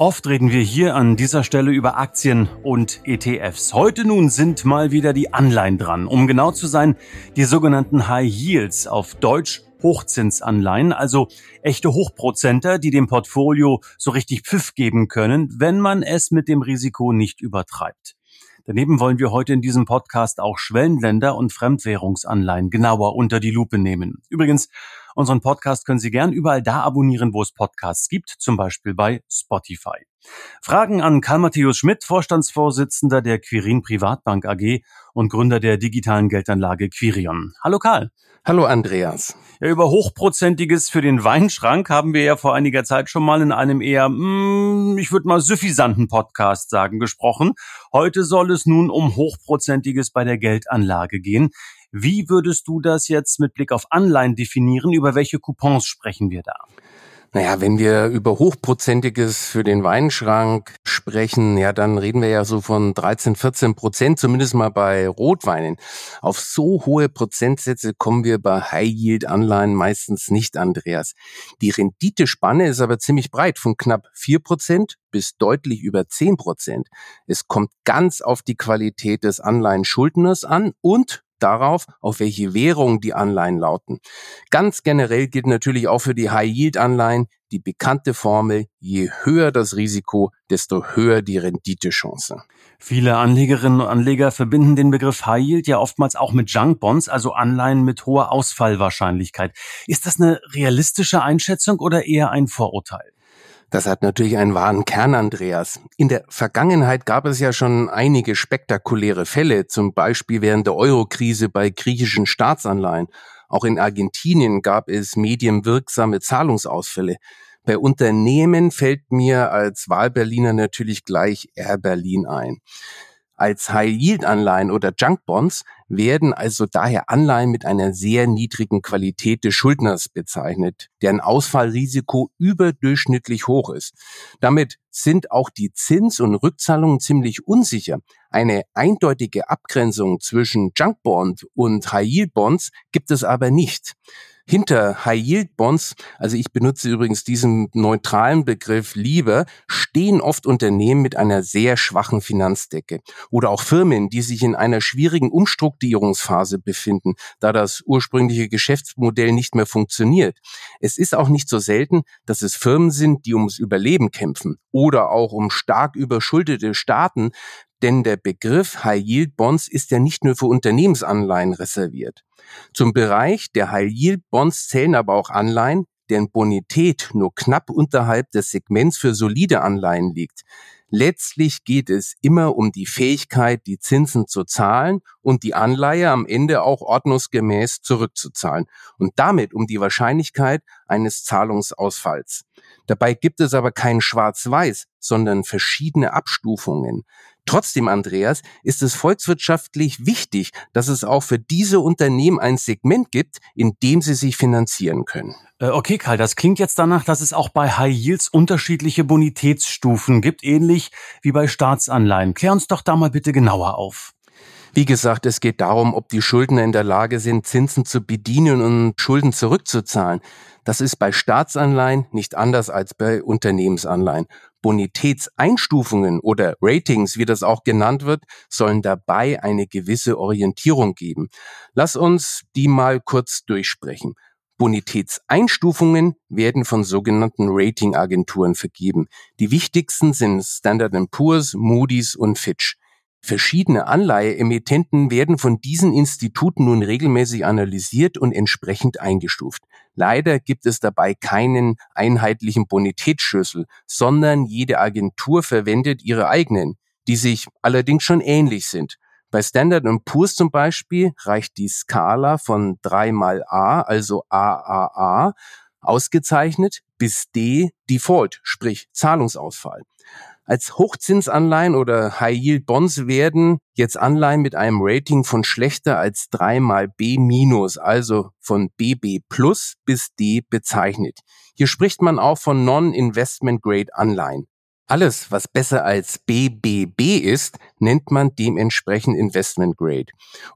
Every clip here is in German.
Oft reden wir hier an dieser Stelle über Aktien und ETFs. Heute nun sind mal wieder die Anleihen dran. Um genau zu sein, die sogenannten High Yields auf Deutsch Hochzinsanleihen, also echte Hochprozenter, die dem Portfolio so richtig Pfiff geben können, wenn man es mit dem Risiko nicht übertreibt. Daneben wollen wir heute in diesem Podcast auch Schwellenländer und Fremdwährungsanleihen genauer unter die Lupe nehmen. Übrigens, Unseren Podcast können Sie gern überall da abonnieren, wo es Podcasts gibt, zum Beispiel bei Spotify. Fragen an Karl Matthäus Schmidt, Vorstandsvorsitzender der Quirin Privatbank AG und Gründer der digitalen Geldanlage Quirion. Hallo Karl. Hallo Andreas. Ja, über Hochprozentiges für den Weinschrank haben wir ja vor einiger Zeit schon mal in einem eher, mm, ich würde mal, suffisanten Podcast sagen, gesprochen. Heute soll es nun um Hochprozentiges bei der Geldanlage gehen. Wie würdest du das jetzt mit Blick auf Anleihen definieren? Über welche Coupons sprechen wir da? Naja, wenn wir über Hochprozentiges für den Weinschrank sprechen, ja, dann reden wir ja so von 13, 14 Prozent, zumindest mal bei Rotweinen. Auf so hohe Prozentsätze kommen wir bei High-Yield-Anleihen meistens nicht, Andreas. Die Renditespanne ist aber ziemlich breit, von knapp 4 Prozent bis deutlich über 10 Prozent. Es kommt ganz auf die Qualität des Anleihenschuldners an und darauf, auf welche Währung die Anleihen lauten. Ganz generell gilt natürlich auch für die High-Yield-Anleihen die bekannte Formel, je höher das Risiko, desto höher die Renditechance. Viele Anlegerinnen und Anleger verbinden den Begriff High Yield ja oftmals auch mit Junk Bonds, also Anleihen mit hoher Ausfallwahrscheinlichkeit. Ist das eine realistische Einschätzung oder eher ein Vorurteil? Das hat natürlich einen wahren Kern, Andreas. In der Vergangenheit gab es ja schon einige spektakuläre Fälle, zum Beispiel während der Eurokrise bei griechischen Staatsanleihen. Auch in Argentinien gab es medienwirksame Zahlungsausfälle. Bei Unternehmen fällt mir als Wahlberliner natürlich gleich Air Berlin ein. Als High-Yield-Anleihen oder Junk-Bonds werden also daher Anleihen mit einer sehr niedrigen Qualität des Schuldners bezeichnet, deren Ausfallrisiko überdurchschnittlich hoch ist. Damit sind auch die Zins- und Rückzahlungen ziemlich unsicher. Eine eindeutige Abgrenzung zwischen Junk-Bond und High-Yield-Bonds gibt es aber nicht. Hinter High Yield Bonds, also ich benutze übrigens diesen neutralen Begriff lieber, stehen oft Unternehmen mit einer sehr schwachen Finanzdecke oder auch Firmen, die sich in einer schwierigen Umstrukturierungsphase befinden, da das ursprüngliche Geschäftsmodell nicht mehr funktioniert. Es ist auch nicht so selten, dass es Firmen sind, die ums Überleben kämpfen oder auch um stark überschuldete Staaten, denn der Begriff High Yield Bonds ist ja nicht nur für Unternehmensanleihen reserviert. Zum Bereich der High Yield Bonds zählen aber auch Anleihen, deren Bonität nur knapp unterhalb des Segments für solide Anleihen liegt. Letztlich geht es immer um die Fähigkeit, die Zinsen zu zahlen und die Anleihe am Ende auch ordnungsgemäß zurückzuzahlen und damit um die Wahrscheinlichkeit eines Zahlungsausfalls. Dabei gibt es aber kein Schwarz-Weiß, sondern verschiedene Abstufungen. Trotzdem, Andreas, ist es volkswirtschaftlich wichtig, dass es auch für diese Unternehmen ein Segment gibt, in dem sie sich finanzieren können. Äh, okay, Karl, das klingt jetzt danach, dass es auch bei High Yields unterschiedliche Bonitätsstufen gibt, ähnlich wie bei Staatsanleihen. Klär uns doch da mal bitte genauer auf. Wie gesagt, es geht darum, ob die Schuldner in der Lage sind, Zinsen zu bedienen und Schulden zurückzuzahlen. Das ist bei Staatsanleihen nicht anders als bei Unternehmensanleihen. Bonitätseinstufungen oder Ratings, wie das auch genannt wird, sollen dabei eine gewisse Orientierung geben. Lass uns die mal kurz durchsprechen. Bonitätseinstufungen werden von sogenannten Ratingagenturen vergeben. Die wichtigsten sind Standard Poor's, Moody's und Fitch. Verschiedene Anleiheemittenten werden von diesen Instituten nun regelmäßig analysiert und entsprechend eingestuft. Leider gibt es dabei keinen einheitlichen Bonitätsschlüssel, sondern jede Agentur verwendet ihre eigenen, die sich allerdings schon ähnlich sind. Bei Standard Poor's zum Beispiel reicht die Skala von 3 mal A, also AAA, ausgezeichnet, bis D Default, sprich Zahlungsausfall. Als Hochzinsanleihen oder High Yield Bonds werden jetzt Anleihen mit einem Rating von schlechter als dreimal B minus, also von BB plus bis D bezeichnet. Hier spricht man auch von Non-Investment Grade Anleihen. Alles, was besser als BBB ist, nennt man dementsprechend Investment Grade.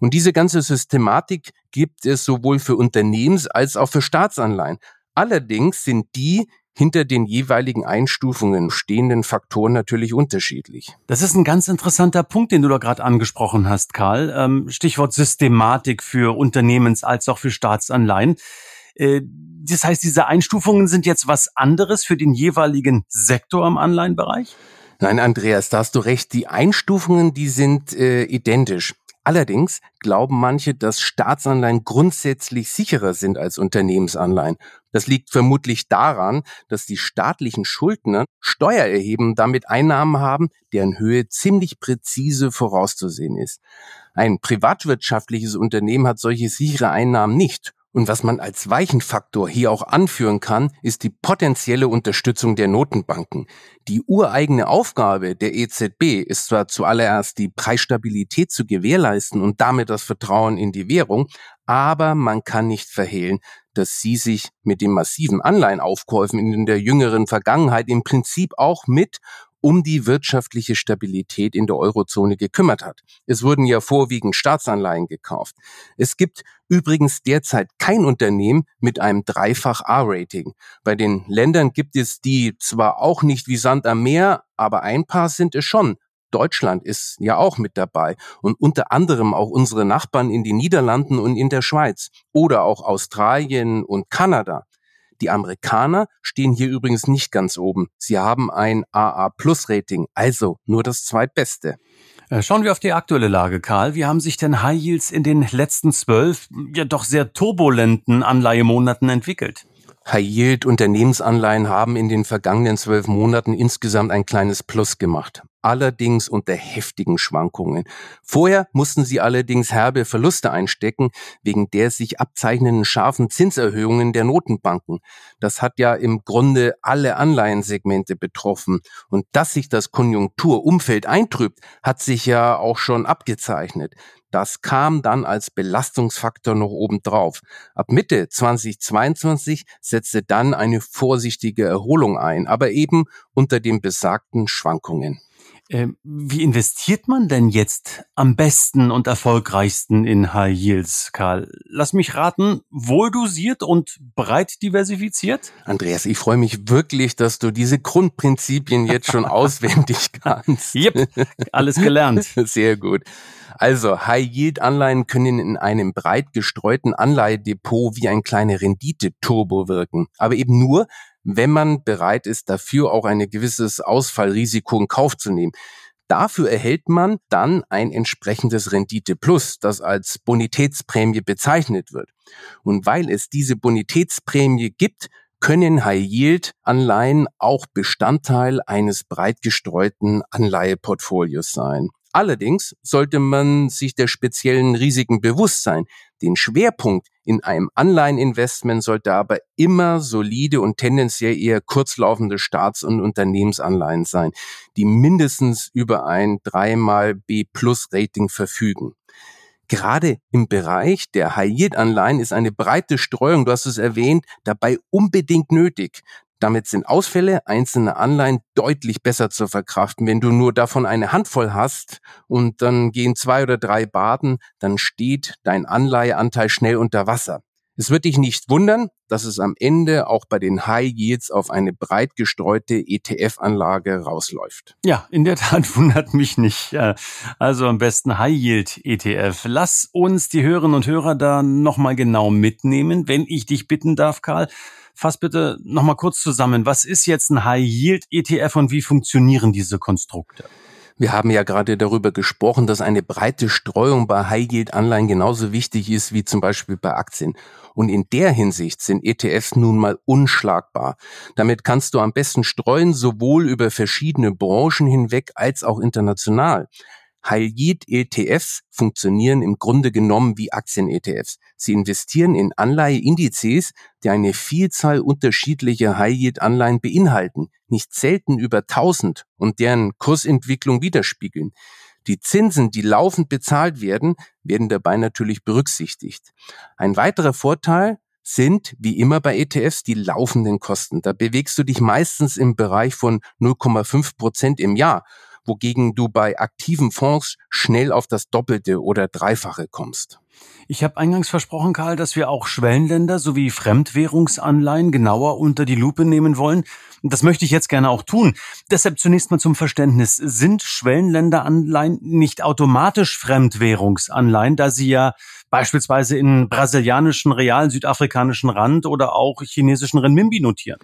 Und diese ganze Systematik gibt es sowohl für Unternehmens- als auch für Staatsanleihen. Allerdings sind die hinter den jeweiligen Einstufungen stehenden Faktoren natürlich unterschiedlich. Das ist ein ganz interessanter Punkt, den du da gerade angesprochen hast, Karl. Ähm, Stichwort Systematik für Unternehmens- als auch für Staatsanleihen. Äh, das heißt, diese Einstufungen sind jetzt was anderes für den jeweiligen Sektor im Anleihenbereich? Nein, Andreas, da hast du recht. Die Einstufungen, die sind äh, identisch. Allerdings glauben manche, dass Staatsanleihen grundsätzlich sicherer sind als Unternehmensanleihen. Das liegt vermutlich daran, dass die staatlichen Schuldner Steuer erheben, damit Einnahmen haben, deren Höhe ziemlich präzise vorauszusehen ist. Ein privatwirtschaftliches Unternehmen hat solche sichere Einnahmen nicht und was man als Weichenfaktor hier auch anführen kann, ist die potenzielle Unterstützung der Notenbanken. Die ureigene Aufgabe der EZB ist zwar zuallererst die Preisstabilität zu gewährleisten und damit das Vertrauen in die Währung, aber man kann nicht verhehlen, dass sie sich mit den massiven Anleihenaufkäufen in der jüngeren Vergangenheit im Prinzip auch mit um die wirtschaftliche Stabilität in der Eurozone gekümmert hat. Es wurden ja vorwiegend Staatsanleihen gekauft. Es gibt übrigens derzeit kein Unternehmen mit einem Dreifach A-Rating. Bei den Ländern gibt es die zwar auch nicht wie Sand am Meer, aber ein paar sind es schon. Deutschland ist ja auch mit dabei und unter anderem auch unsere Nachbarn in den Niederlanden und in der Schweiz oder auch Australien und Kanada. Die Amerikaner stehen hier übrigens nicht ganz oben. Sie haben ein AA-Plus-Rating, also nur das zweitbeste. Äh, schauen wir auf die aktuelle Lage, Karl. Wie haben sich denn High Yields in den letzten zwölf, ja doch sehr turbulenten Anleihemonaten entwickelt? High-Yield-Unternehmensanleihen haben in den vergangenen zwölf Monaten insgesamt ein kleines Plus gemacht. Allerdings unter heftigen Schwankungen. Vorher mussten sie allerdings herbe Verluste einstecken, wegen der sich abzeichnenden scharfen Zinserhöhungen der Notenbanken. Das hat ja im Grunde alle Anleihensegmente betroffen. Und dass sich das Konjunkturumfeld eintrübt, hat sich ja auch schon abgezeichnet. Das kam dann als Belastungsfaktor noch obendrauf. Ab Mitte 2022 setzte dann eine vorsichtige Erholung ein, aber eben unter den besagten Schwankungen. Ähm, wie investiert man denn jetzt am besten und erfolgreichsten in High Yields, Karl? Lass mich raten, wohl dosiert und breit diversifiziert? Andreas, ich freue mich wirklich, dass du diese Grundprinzipien jetzt schon auswendig kannst. Yep, alles gelernt. Sehr gut. Also High-Yield-Anleihen können in einem breit gestreuten Anleihedepot wie ein kleiner Rendite-Turbo wirken. Aber eben nur, wenn man bereit ist, dafür auch ein gewisses Ausfallrisiko in Kauf zu nehmen. Dafür erhält man dann ein entsprechendes Rendite Plus, das als Bonitätsprämie bezeichnet wird. Und weil es diese Bonitätsprämie gibt, können High-Yield-Anleihen auch Bestandteil eines breit gestreuten Anleiheportfolios sein. Allerdings sollte man sich der speziellen Risiken bewusst sein. Den Schwerpunkt in einem Anleiheninvestment sollte aber immer solide und tendenziell eher kurzlaufende Staats- und Unternehmensanleihen sein, die mindestens über ein dreimal B-Plus-Rating verfügen. Gerade im Bereich der High-Yield-Anleihen ist eine breite Streuung, du hast es erwähnt, dabei unbedingt nötig. Damit sind Ausfälle einzelner Anleihen deutlich besser zu verkraften. Wenn du nur davon eine Handvoll hast und dann gehen zwei oder drei baden, dann steht dein Anleiheanteil schnell unter Wasser. Es wird dich nicht wundern, dass es am Ende auch bei den High Yields auf eine breit gestreute ETF-Anlage rausläuft. Ja, in der Tat wundert mich nicht. Also am besten High Yield ETF. Lass uns die Hörerinnen und Hörer da nochmal genau mitnehmen, wenn ich dich bitten darf, Karl. Fass bitte nochmal kurz zusammen. Was ist jetzt ein High Yield ETF und wie funktionieren diese Konstrukte? Wir haben ja gerade darüber gesprochen, dass eine breite Streuung bei High-Yield-Anleihen genauso wichtig ist wie zum Beispiel bei Aktien. Und in der Hinsicht sind ETFs nun mal unschlagbar. Damit kannst du am besten streuen, sowohl über verschiedene Branchen hinweg als auch international. High-Yield-ETFs funktionieren im Grunde genommen wie Aktien-ETFs. Sie investieren in Anleiheindizes, die eine Vielzahl unterschiedlicher High-Yield-Anleihen beinhalten, nicht selten über 1000 und deren Kursentwicklung widerspiegeln. Die Zinsen, die laufend bezahlt werden, werden dabei natürlich berücksichtigt. Ein weiterer Vorteil sind, wie immer bei ETFs, die laufenden Kosten. Da bewegst du dich meistens im Bereich von 0,5 Prozent im Jahr wogegen du bei aktiven Fonds schnell auf das Doppelte oder Dreifache kommst. Ich habe eingangs versprochen, Karl, dass wir auch Schwellenländer sowie Fremdwährungsanleihen genauer unter die Lupe nehmen wollen. Das möchte ich jetzt gerne auch tun. Deshalb zunächst mal zum Verständnis. Sind Schwellenländeranleihen nicht automatisch Fremdwährungsanleihen, da sie ja beispielsweise in brasilianischen Real, südafrikanischen Rand oder auch chinesischen Renminbi notieren?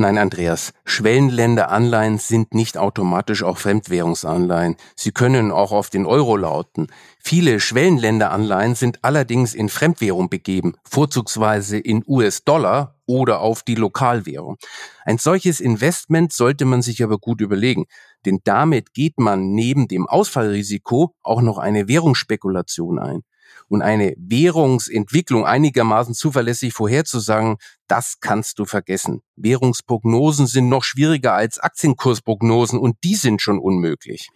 Nein, Andreas, Schwellenländeranleihen sind nicht automatisch auch Fremdwährungsanleihen. Sie können auch auf den Euro lauten. Viele Schwellenländeranleihen sind allerdings in Fremdwährung begeben, vorzugsweise in US-Dollar oder auf die Lokalwährung. Ein solches Investment sollte man sich aber gut überlegen, denn damit geht man neben dem Ausfallrisiko auch noch eine Währungsspekulation ein und eine Währungsentwicklung einigermaßen zuverlässig vorherzusagen, das kannst du vergessen. Währungsprognosen sind noch schwieriger als Aktienkursprognosen und die sind schon unmöglich.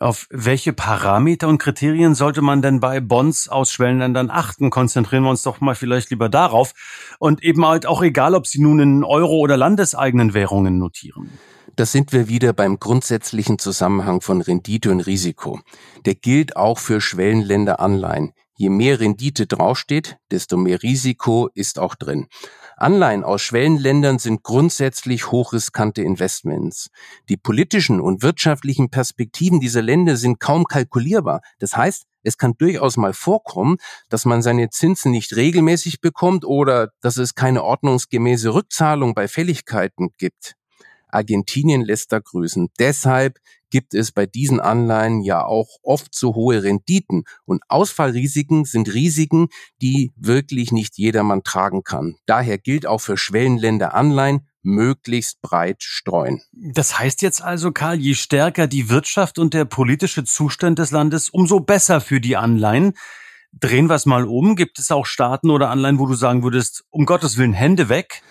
Auf welche Parameter und Kriterien sollte man denn bei Bonds aus Schwellenländern achten? Konzentrieren wir uns doch mal vielleicht lieber darauf. Und eben halt auch egal, ob sie nun in Euro oder landeseigenen Währungen notieren. Da sind wir wieder beim grundsätzlichen Zusammenhang von Rendite und Risiko. Der gilt auch für Schwellenländeranleihen. Je mehr Rendite draufsteht, desto mehr Risiko ist auch drin. Anleihen aus Schwellenländern sind grundsätzlich hochriskante Investments. Die politischen und wirtschaftlichen Perspektiven dieser Länder sind kaum kalkulierbar. Das heißt, es kann durchaus mal vorkommen, dass man seine Zinsen nicht regelmäßig bekommt oder dass es keine ordnungsgemäße Rückzahlung bei Fälligkeiten gibt. Argentinien lässt da grüßen. Deshalb gibt es bei diesen Anleihen ja auch oft so hohe Renditen. Und Ausfallrisiken sind Risiken, die wirklich nicht jedermann tragen kann. Daher gilt auch für Schwellenländer Anleihen, möglichst breit streuen. Das heißt jetzt also, Karl, je stärker die Wirtschaft und der politische Zustand des Landes, umso besser für die Anleihen. Drehen wir es mal um. Gibt es auch Staaten oder Anleihen, wo du sagen würdest, um Gottes Willen, Hände weg?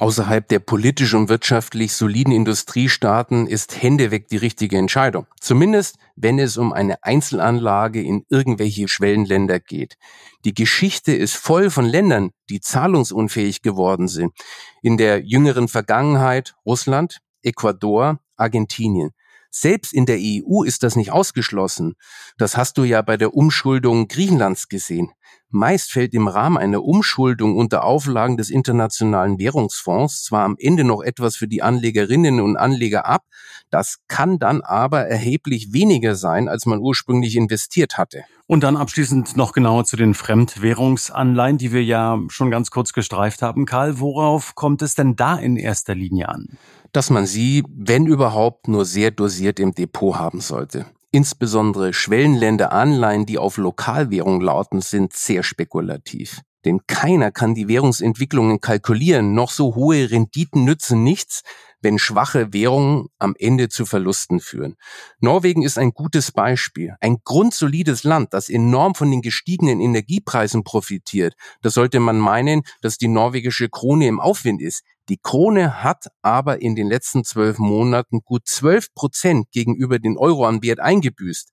Außerhalb der politisch und wirtschaftlich soliden Industriestaaten ist Hände weg die richtige Entscheidung. Zumindest, wenn es um eine Einzelanlage in irgendwelche Schwellenländer geht. Die Geschichte ist voll von Ländern, die zahlungsunfähig geworden sind. In der jüngeren Vergangenheit Russland, Ecuador, Argentinien. Selbst in der EU ist das nicht ausgeschlossen. Das hast du ja bei der Umschuldung Griechenlands gesehen. Meist fällt im Rahmen einer Umschuldung unter Auflagen des Internationalen Währungsfonds zwar am Ende noch etwas für die Anlegerinnen und Anleger ab, das kann dann aber erheblich weniger sein, als man ursprünglich investiert hatte. Und dann abschließend noch genauer zu den Fremdwährungsanleihen, die wir ja schon ganz kurz gestreift haben. Karl, worauf kommt es denn da in erster Linie an? Dass man sie, wenn überhaupt, nur sehr dosiert im Depot haben sollte. Insbesondere Schwellenländer-Anleihen, die auf Lokalwährung lauten, sind sehr spekulativ. Denn keiner kann die Währungsentwicklungen kalkulieren. Noch so hohe Renditen nützen nichts, wenn schwache Währungen am Ende zu Verlusten führen. Norwegen ist ein gutes Beispiel. Ein grundsolides Land, das enorm von den gestiegenen Energiepreisen profitiert. Da sollte man meinen, dass die norwegische Krone im Aufwind ist. Die Krone hat aber in den letzten zwölf Monaten gut zwölf Prozent gegenüber den Euro an Wert eingebüßt.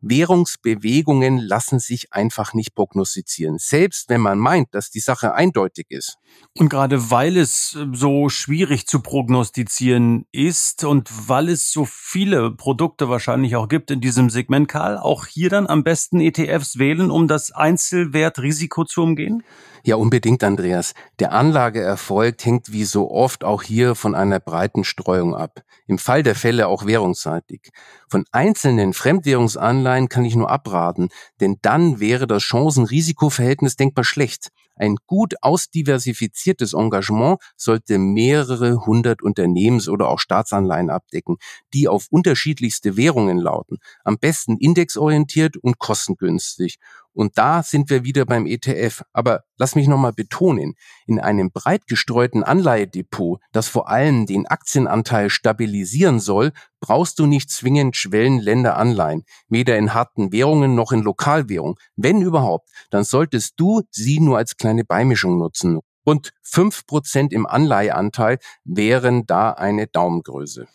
Währungsbewegungen lassen sich einfach nicht prognostizieren, selbst wenn man meint, dass die Sache eindeutig ist. Und gerade weil es äh, so schwierig zu prognostizieren ist und weil es so viele Produkte wahrscheinlich auch gibt in diesem Segment, Karl, auch hier dann am besten ETFs wählen, um das Einzelwertrisiko zu umgehen? Ja, unbedingt, Andreas. Der Anlageerfolg hängt wie so oft auch hier von einer breiten Streuung ab. Im Fall der Fälle auch währungsseitig. Von einzelnen Fremdwährungsanleihen kann ich nur abraten, denn dann wäre das Chancen-Risiko-Verhältnis denkbar schlecht. Ein gut ausdiversifiziertes Engagement sollte mehrere hundert Unternehmens- oder auch Staatsanleihen abdecken, die auf unterschiedlichste Währungen lauten. Am besten indexorientiert und kostengünstig Und da sind wir wieder beim ETF. Aber lass mich nochmal betonen, in einem breit gestreuten Anleihedepot, das vor allem den Aktienanteil stabilisieren soll, brauchst du nicht zwingend Schwellenländeranleihen, weder in harten Währungen noch in Lokalwährung. Wenn überhaupt, dann solltest du sie nur als kleine Beimischung nutzen. Und fünf Prozent im Anleiheanteil wären da eine Daumengröße.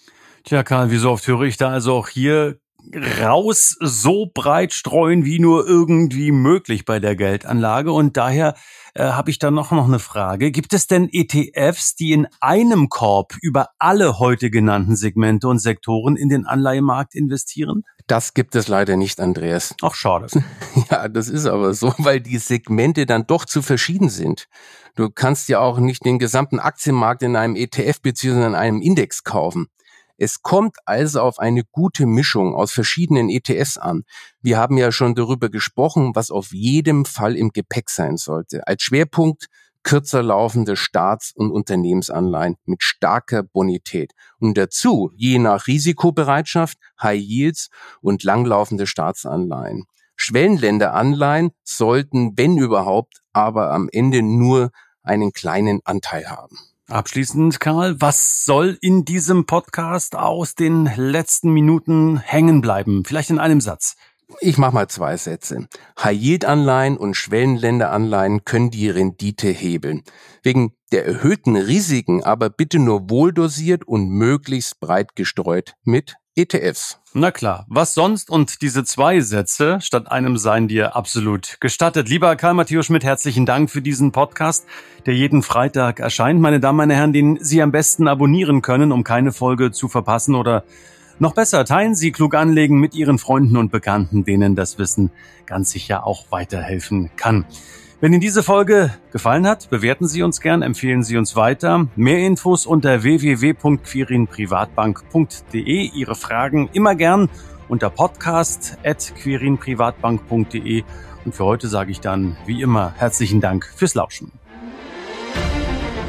Tja, Karl, wie so oft höre ich da also auch hier raus so breit streuen wie nur irgendwie möglich bei der Geldanlage. Und daher äh, habe ich da noch, noch eine Frage. Gibt es denn ETFs, die in einem Korb über alle heute genannten Segmente und Sektoren in den Anleihemarkt investieren? Das gibt es leider nicht, Andreas. Ach, schade. Ja, das ist aber so, weil die Segmente dann doch zu verschieden sind. Du kannst ja auch nicht den gesamten Aktienmarkt in einem ETF bzw. in einem Index kaufen. Es kommt also auf eine gute Mischung aus verschiedenen ETFs an. Wir haben ja schon darüber gesprochen, was auf jedem Fall im Gepäck sein sollte. Als Schwerpunkt kürzer laufende Staats- und Unternehmensanleihen mit starker Bonität. Und dazu, je nach Risikobereitschaft, High Yields und langlaufende Staatsanleihen. Schwellenländeranleihen sollten, wenn überhaupt, aber am Ende nur einen kleinen Anteil haben. Abschließend, Karl, was soll in diesem Podcast aus den letzten Minuten hängen bleiben? Vielleicht in einem Satz. Ich mache mal zwei Sätze. High-Yield-Anleihen und Schwellenländeranleihen können die Rendite hebeln. Wegen der erhöhten Risiken aber bitte nur wohldosiert und möglichst breit gestreut mit ETFs. Na klar, was sonst und diese zwei Sätze statt einem seien dir absolut gestattet. Lieber Karl Matthäus Schmidt, herzlichen Dank für diesen Podcast, der jeden Freitag erscheint. Meine Damen, meine Herren, den Sie am besten abonnieren können, um keine Folge zu verpassen oder noch besser, teilen Sie klug anlegen mit Ihren Freunden und Bekannten, denen das Wissen ganz sicher auch weiterhelfen kann. Wenn Ihnen diese Folge gefallen hat, bewerten Sie uns gern, empfehlen Sie uns weiter. Mehr Infos unter www.quirinprivatbank.de. Ihre Fragen immer gern unter podcast.quirinprivatbank.de. Und für heute sage ich dann, wie immer, herzlichen Dank fürs Lauschen.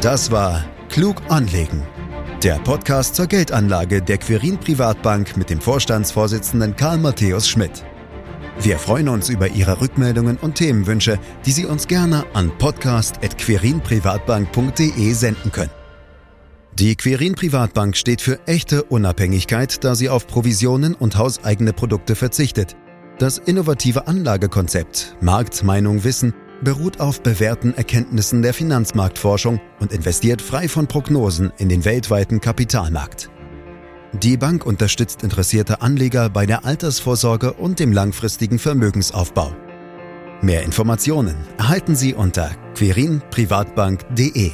Das war Klug anlegen. Der Podcast zur Geldanlage der Quirin Privatbank mit dem Vorstandsvorsitzenden Karl Matthäus Schmidt. Wir freuen uns über Ihre Rückmeldungen und Themenwünsche, die Sie uns gerne an podcast.querinprivatbank.de senden können. Die Querin Privatbank steht für echte Unabhängigkeit, da sie auf Provisionen und hauseigene Produkte verzichtet. Das innovative Anlagekonzept Marktmeinung Wissen beruht auf bewährten Erkenntnissen der Finanzmarktforschung und investiert frei von Prognosen in den weltweiten Kapitalmarkt. Die Bank unterstützt interessierte Anleger bei der Altersvorsorge und dem langfristigen Vermögensaufbau. Mehr Informationen erhalten Sie unter querinprivatbank.de.